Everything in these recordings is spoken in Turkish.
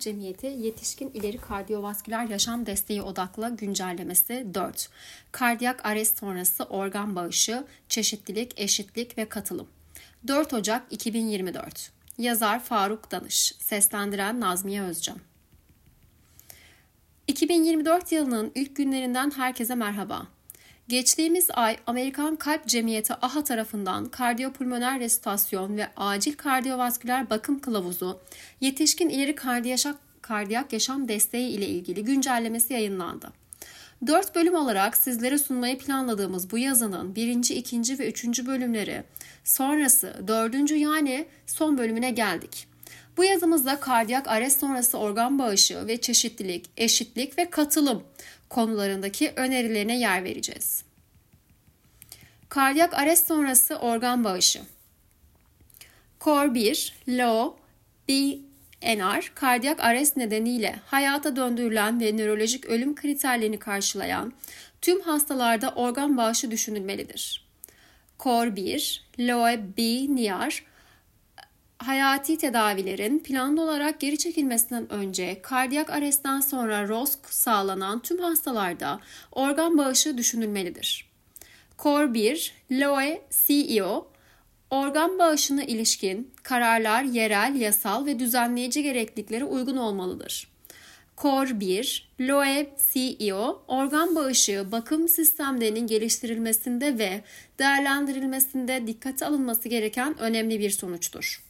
Cemiyeti Yetişkin İleri Kardiyovasküler Yaşam Desteği Odaklı Güncellemesi 4. Kardiyak arrest sonrası organ bağışı, çeşitlilik, eşitlik ve katılım. 4 Ocak 2024 Yazar Faruk Danış Seslendiren Nazmiye Özcan 2024 yılının ilk günlerinden herkese merhaba. Geçtiğimiz ay Amerikan Kalp Cemiyeti AHA tarafından kardiyopulmoner resütasyon ve acil kardiyovasküler bakım kılavuzu yetişkin ileri kardiyak yaşam desteği ile ilgili güncellemesi yayınlandı. 4 bölüm olarak sizlere sunmayı planladığımız bu yazının 1. 2. ve 3. bölümleri sonrası 4. yani son bölümüne geldik. Bu yazımızda kardiyak arrest sonrası organ bağışı ve çeşitlilik, eşitlik ve katılım konularındaki önerilerine yer vereceğiz. Kardiyak arrest sonrası organ bağışı. Core 1, low, BNR, kardiyak arrest nedeniyle hayata döndürülen ve nörolojik ölüm kriterlerini karşılayan tüm hastalarda organ bağışı düşünülmelidir. Core 1, Loe B, NIAR, hayati tedavilerin planlı olarak geri çekilmesinden önce kardiyak arestten sonra ROSC sağlanan tüm hastalarda organ bağışı düşünülmelidir. Core 1, LOE CEO, organ bağışına ilişkin kararlar yerel, yasal ve düzenleyici gerekliliklere uygun olmalıdır. Core 1, LOE CEO, organ bağışı bakım sistemlerinin geliştirilmesinde ve değerlendirilmesinde dikkate alınması gereken önemli bir sonuçtur.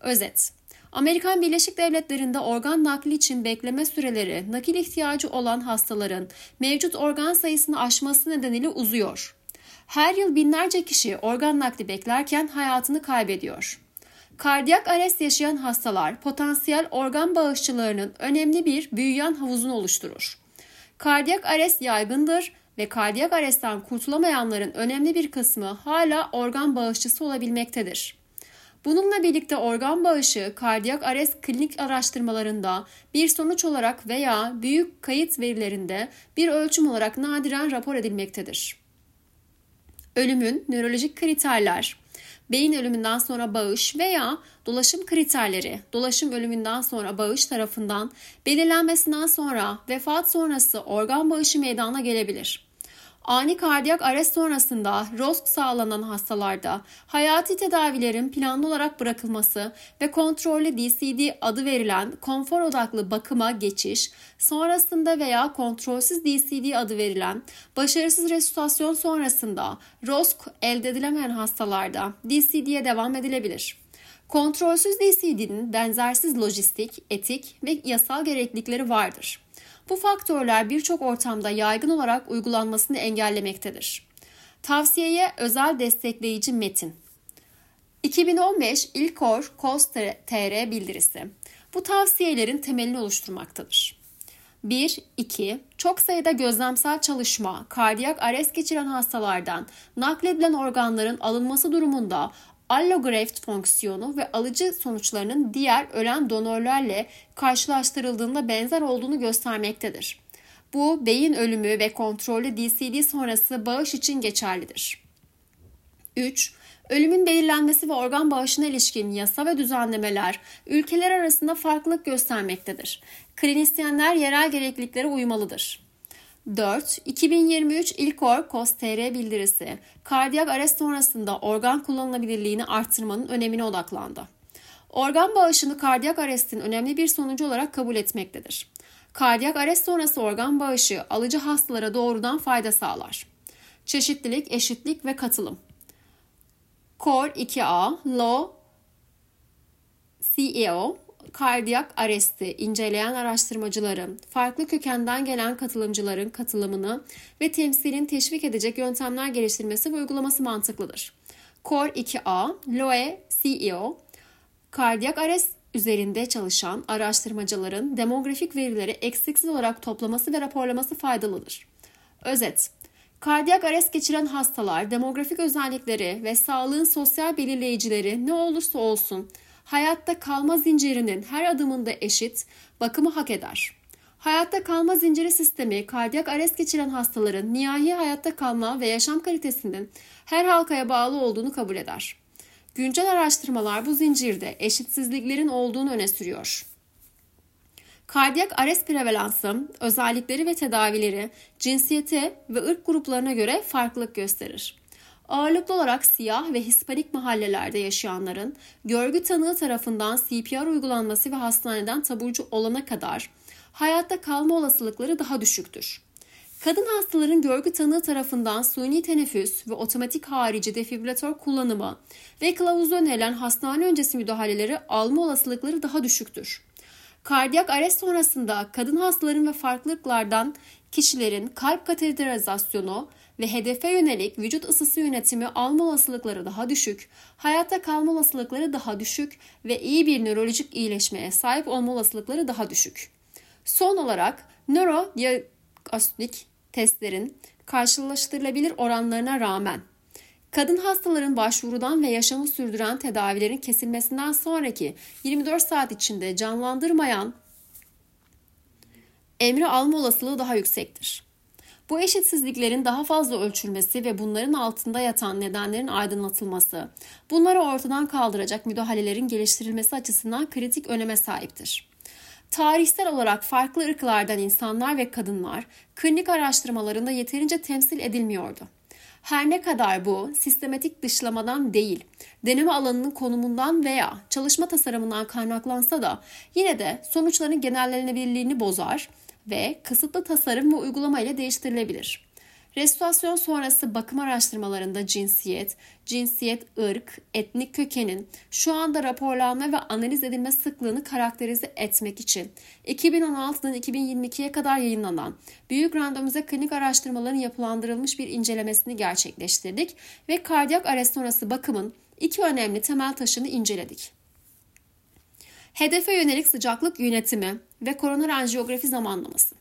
Özet Amerikan Birleşik Devletleri'nde organ nakli için bekleme süreleri nakil ihtiyacı olan hastaların mevcut organ sayısını aşması nedeniyle uzuyor. Her yıl binlerce kişi organ nakli beklerken hayatını kaybediyor. Kardiyak arrest yaşayan hastalar potansiyel organ bağışçılarının önemli bir büyüyen havuzunu oluşturur. Kardiyak arrest yaygındır ve kardiyak arrestten kurtulamayanların önemli bir kısmı hala organ bağışçısı olabilmektedir. Bununla birlikte organ bağışı kardiyak arrest klinik araştırmalarında bir sonuç olarak veya büyük kayıt verilerinde bir ölçüm olarak nadiren rapor edilmektedir. Ölümün nörolojik kriterler, beyin ölümünden sonra bağış veya dolaşım kriterleri, dolaşım ölümünden sonra bağış tarafından belirlenmesinden sonra vefat sonrası organ bağışı meydana gelebilir. Ani kardiyak arrest sonrasında ROSC sağlanan hastalarda hayati tedavilerin planlı olarak bırakılması ve kontrollü DCD adı verilen konfor odaklı bakıma geçiş, sonrasında veya kontrolsüz DCD adı verilen başarısız resütasyon sonrasında ROSC elde edilemeyen hastalarda DCD'ye devam edilebilir. Kontrolsüz DCD'nin benzersiz lojistik, etik ve yasal gereklilikleri vardır. Bu faktörler birçok ortamda yaygın olarak uygulanmasını engellemektedir. Tavsiyeye özel destekleyici metin. 2015 İlkor KOS TR bildirisi. Bu tavsiyelerin temelini oluşturmaktadır. 1. 2. Çok sayıda gözlemsel çalışma, kardiyak arrest geçiren hastalardan nakledilen organların alınması durumunda allograft fonksiyonu ve alıcı sonuçlarının diğer ölen donörlerle karşılaştırıldığında benzer olduğunu göstermektedir. Bu beyin ölümü ve kontrollü DCD sonrası bağış için geçerlidir. 3. Ölümün belirlenmesi ve organ bağışına ilişkin yasa ve düzenlemeler ülkeler arasında farklılık göstermektedir. Klinisyenler yerel gerekliliklere uymalıdır. 4. 2023 İlkor KOS-TR bildirisi kardiyak arrest sonrasında organ kullanılabilirliğini arttırmanın önemine odaklandı. Organ bağışını kardiyak arrestin önemli bir sonucu olarak kabul etmektedir. Kardiyak arrest sonrası organ bağışı alıcı hastalara doğrudan fayda sağlar. Çeşitlilik, eşitlik ve katılım. Core 2A, Law CEO kardiyak arresti inceleyen araştırmacıların, farklı kökenden gelen katılımcıların katılımını ve temsilin teşvik edecek yöntemler geliştirmesi ve uygulaması mantıklıdır. Core 2A, Loe CEO, kardiyak arrest üzerinde çalışan araştırmacıların demografik verileri eksiksiz olarak toplaması ve raporlaması faydalıdır. Özet, Kardiyak arrest geçiren hastalar demografik özellikleri ve sağlığın sosyal belirleyicileri ne olursa olsun hayatta kalma zincirinin her adımında eşit bakımı hak eder. Hayatta kalma zinciri sistemi kardiyak arrest geçiren hastaların nihai hayatta kalma ve yaşam kalitesinin her halkaya bağlı olduğunu kabul eder. Güncel araştırmalar bu zincirde eşitsizliklerin olduğunu öne sürüyor. Kardiyak arrest prevalansı, özellikleri ve tedavileri cinsiyete ve ırk gruplarına göre farklılık gösterir. Ağırlıklı olarak siyah ve hispanik mahallelerde yaşayanların görgü tanığı tarafından CPR uygulanması ve hastaneden taburcu olana kadar hayatta kalma olasılıkları daha düşüktür. Kadın hastaların görgü tanığı tarafından suni teneffüs ve otomatik harici defibrilatör kullanımı ve kılavuzda önerilen hastane öncesi müdahaleleri alma olasılıkları daha düşüktür. Kardiyak arrest sonrasında kadın hastaların ve farklılıklardan kişilerin kalp kateterizasyonu ve hedefe yönelik vücut ısısı yönetimi alma olasılıkları daha düşük, hayatta kalma olasılıkları daha düşük ve iyi bir nörolojik iyileşmeye sahip olma olasılıkları daha düşük. Son olarak nörodiagnostik testlerin karşılaştırılabilir oranlarına rağmen kadın hastaların başvurudan ve yaşamı sürdüren tedavilerin kesilmesinden sonraki 24 saat içinde canlandırmayan emri alma olasılığı daha yüksektir. Bu eşitsizliklerin daha fazla ölçülmesi ve bunların altında yatan nedenlerin aydınlatılması, bunları ortadan kaldıracak müdahalelerin geliştirilmesi açısından kritik öneme sahiptir. Tarihsel olarak farklı ırklardan insanlar ve kadınlar klinik araştırmalarında yeterince temsil edilmiyordu. Her ne kadar bu sistematik dışlamadan değil, deneme alanının konumundan veya çalışma tasarımından kaynaklansa da yine de sonuçların genellenebilirliğini bozar ve kısıtlı tasarım ve uygulama ile değiştirilebilir. Restorasyon sonrası bakım araştırmalarında cinsiyet, cinsiyet, ırk, etnik kökenin şu anda raporlanma ve analiz edilme sıklığını karakterize etmek için 2016'dan 2022'ye kadar yayınlanan büyük randomize klinik araştırmaların yapılandırılmış bir incelemesini gerçekleştirdik ve kardiyak arrest sonrası bakımın iki önemli temel taşını inceledik. Hedefe yönelik sıcaklık yönetimi ve koroner anjiyografi zamanlaması.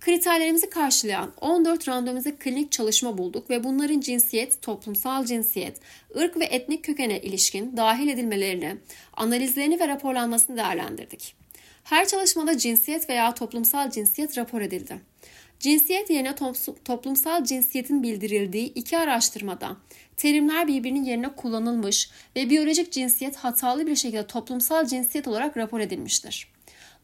Kriterlerimizi karşılayan 14 randomize klinik çalışma bulduk ve bunların cinsiyet, toplumsal cinsiyet, ırk ve etnik kökene ilişkin dahil edilmelerini, analizlerini ve raporlanmasını değerlendirdik. Her çalışmada cinsiyet veya toplumsal cinsiyet rapor edildi. Cinsiyet yerine toplumsal cinsiyetin bildirildiği iki araştırmada terimler birbirinin yerine kullanılmış ve biyolojik cinsiyet hatalı bir şekilde toplumsal cinsiyet olarak rapor edilmiştir.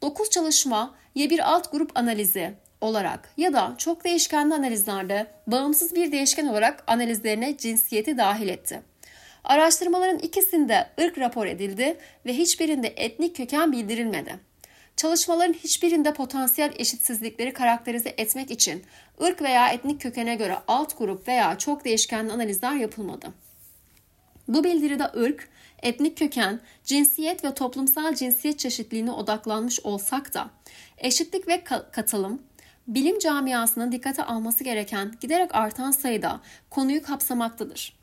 9 çalışma ya bir alt grup analizi olarak ya da çok değişkenli analizlerde bağımsız bir değişken olarak analizlerine cinsiyeti dahil etti. Araştırmaların ikisinde ırk rapor edildi ve hiçbirinde etnik köken bildirilmedi. Çalışmaların hiçbirinde potansiyel eşitsizlikleri karakterize etmek için ırk veya etnik kökene göre alt grup veya çok değişkenli analizler yapılmadı. Bu bildiride ırk, etnik köken, cinsiyet ve toplumsal cinsiyet çeşitliliğine odaklanmış olsak da eşitlik ve katılım, bilim camiasının dikkate alması gereken giderek artan sayıda konuyu kapsamaktadır.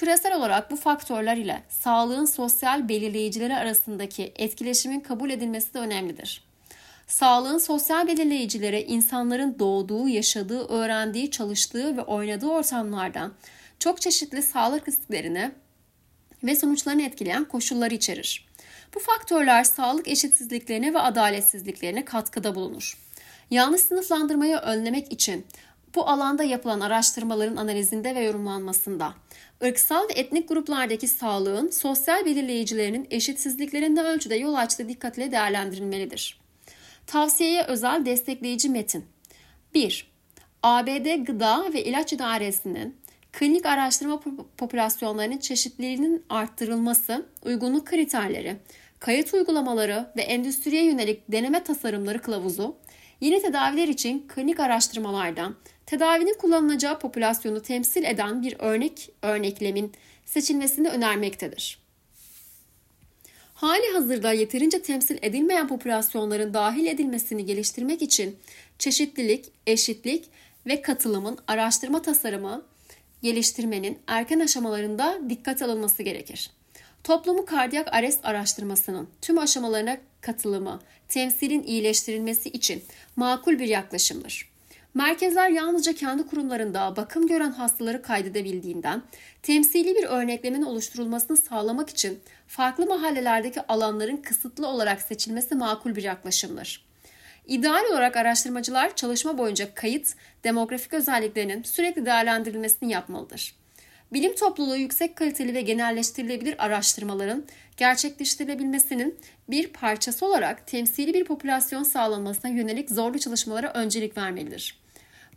Küresel olarak bu faktörler ile sağlığın sosyal belirleyicileri arasındaki etkileşimin kabul edilmesi de önemlidir. Sağlığın sosyal belirleyicileri insanların doğduğu, yaşadığı, öğrendiği, çalıştığı ve oynadığı ortamlardan çok çeşitli sağlık risklerini ve sonuçlarını etkileyen koşulları içerir. Bu faktörler sağlık eşitsizliklerine ve adaletsizliklerine katkıda bulunur. Yanlış sınıflandırmayı önlemek için bu alanda yapılan araştırmaların analizinde ve yorumlanmasında ırksal ve etnik gruplardaki sağlığın sosyal belirleyicilerinin eşitsizliklerin ne ölçüde yol açtığı dikkatle değerlendirilmelidir. Tavsiyeye özel destekleyici metin 1. ABD Gıda ve İlaç İdaresi'nin klinik araştırma popülasyonlarının çeşitliliğinin arttırılması, uygunluk kriterleri, kayıt uygulamaları ve endüstriye yönelik deneme tasarımları kılavuzu Yeni tedaviler için klinik araştırmalardan tedavinin kullanılacağı popülasyonu temsil eden bir örnek örneklemin seçilmesini önermektedir. Hali hazırda yeterince temsil edilmeyen popülasyonların dahil edilmesini geliştirmek için çeşitlilik, eşitlik ve katılımın araştırma tasarımı geliştirmenin erken aşamalarında dikkat alınması gerekir. Toplumu kardiyak arrest araştırmasının tüm aşamalarına katılımı, temsilin iyileştirilmesi için makul bir yaklaşımdır. Merkezler yalnızca kendi kurumlarında bakım gören hastaları kaydedebildiğinden temsili bir örneklemenin oluşturulmasını sağlamak için farklı mahallelerdeki alanların kısıtlı olarak seçilmesi makul bir yaklaşımdır. İdeal olarak araştırmacılar çalışma boyunca kayıt, demografik özelliklerinin sürekli değerlendirilmesini yapmalıdır. Bilim topluluğu yüksek kaliteli ve genelleştirilebilir araştırmaların gerçekleştirilebilmesinin bir parçası olarak temsili bir popülasyon sağlanmasına yönelik zorlu çalışmalara öncelik vermelidir.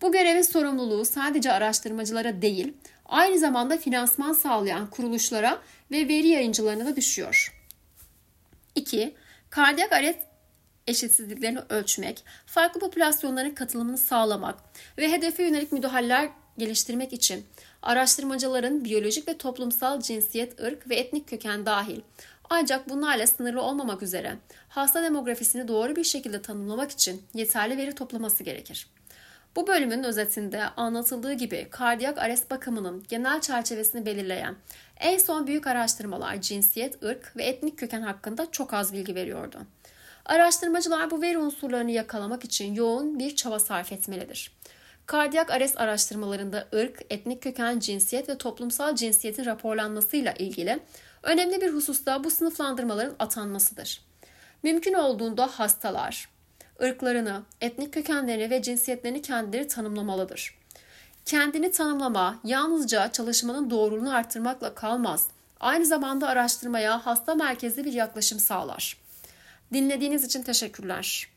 Bu görevin sorumluluğu sadece araştırmacılara değil, aynı zamanda finansman sağlayan kuruluşlara ve veri yayıncılarına da düşüyor. 2. Kardiyak aret eşitsizliklerini ölçmek, farklı popülasyonların katılımını sağlamak ve hedefe yönelik müdahaleler geliştirmek için araştırmacıların biyolojik ve toplumsal cinsiyet, ırk ve etnik köken dahil ancak bunlarla sınırlı olmamak üzere hasta demografisini doğru bir şekilde tanımlamak için yeterli veri toplaması gerekir. Bu bölümün özetinde anlatıldığı gibi kardiyak arrest bakımının genel çerçevesini belirleyen en son büyük araştırmalar cinsiyet, ırk ve etnik köken hakkında çok az bilgi veriyordu. Araştırmacılar bu veri unsurlarını yakalamak için yoğun bir çaba sarf etmelidir. Kardiyak arrest araştırmalarında ırk, etnik köken, cinsiyet ve toplumsal cinsiyetin raporlanmasıyla ilgili önemli bir hususta bu sınıflandırmaların atanmasıdır. Mümkün olduğunda hastalar, ırklarını, etnik kökenlerini ve cinsiyetlerini kendileri tanımlamalıdır. Kendini tanımlama yalnızca çalışmanın doğruluğunu arttırmakla kalmaz. Aynı zamanda araştırmaya hasta merkezli bir yaklaşım sağlar. Dinlediğiniz için teşekkürler.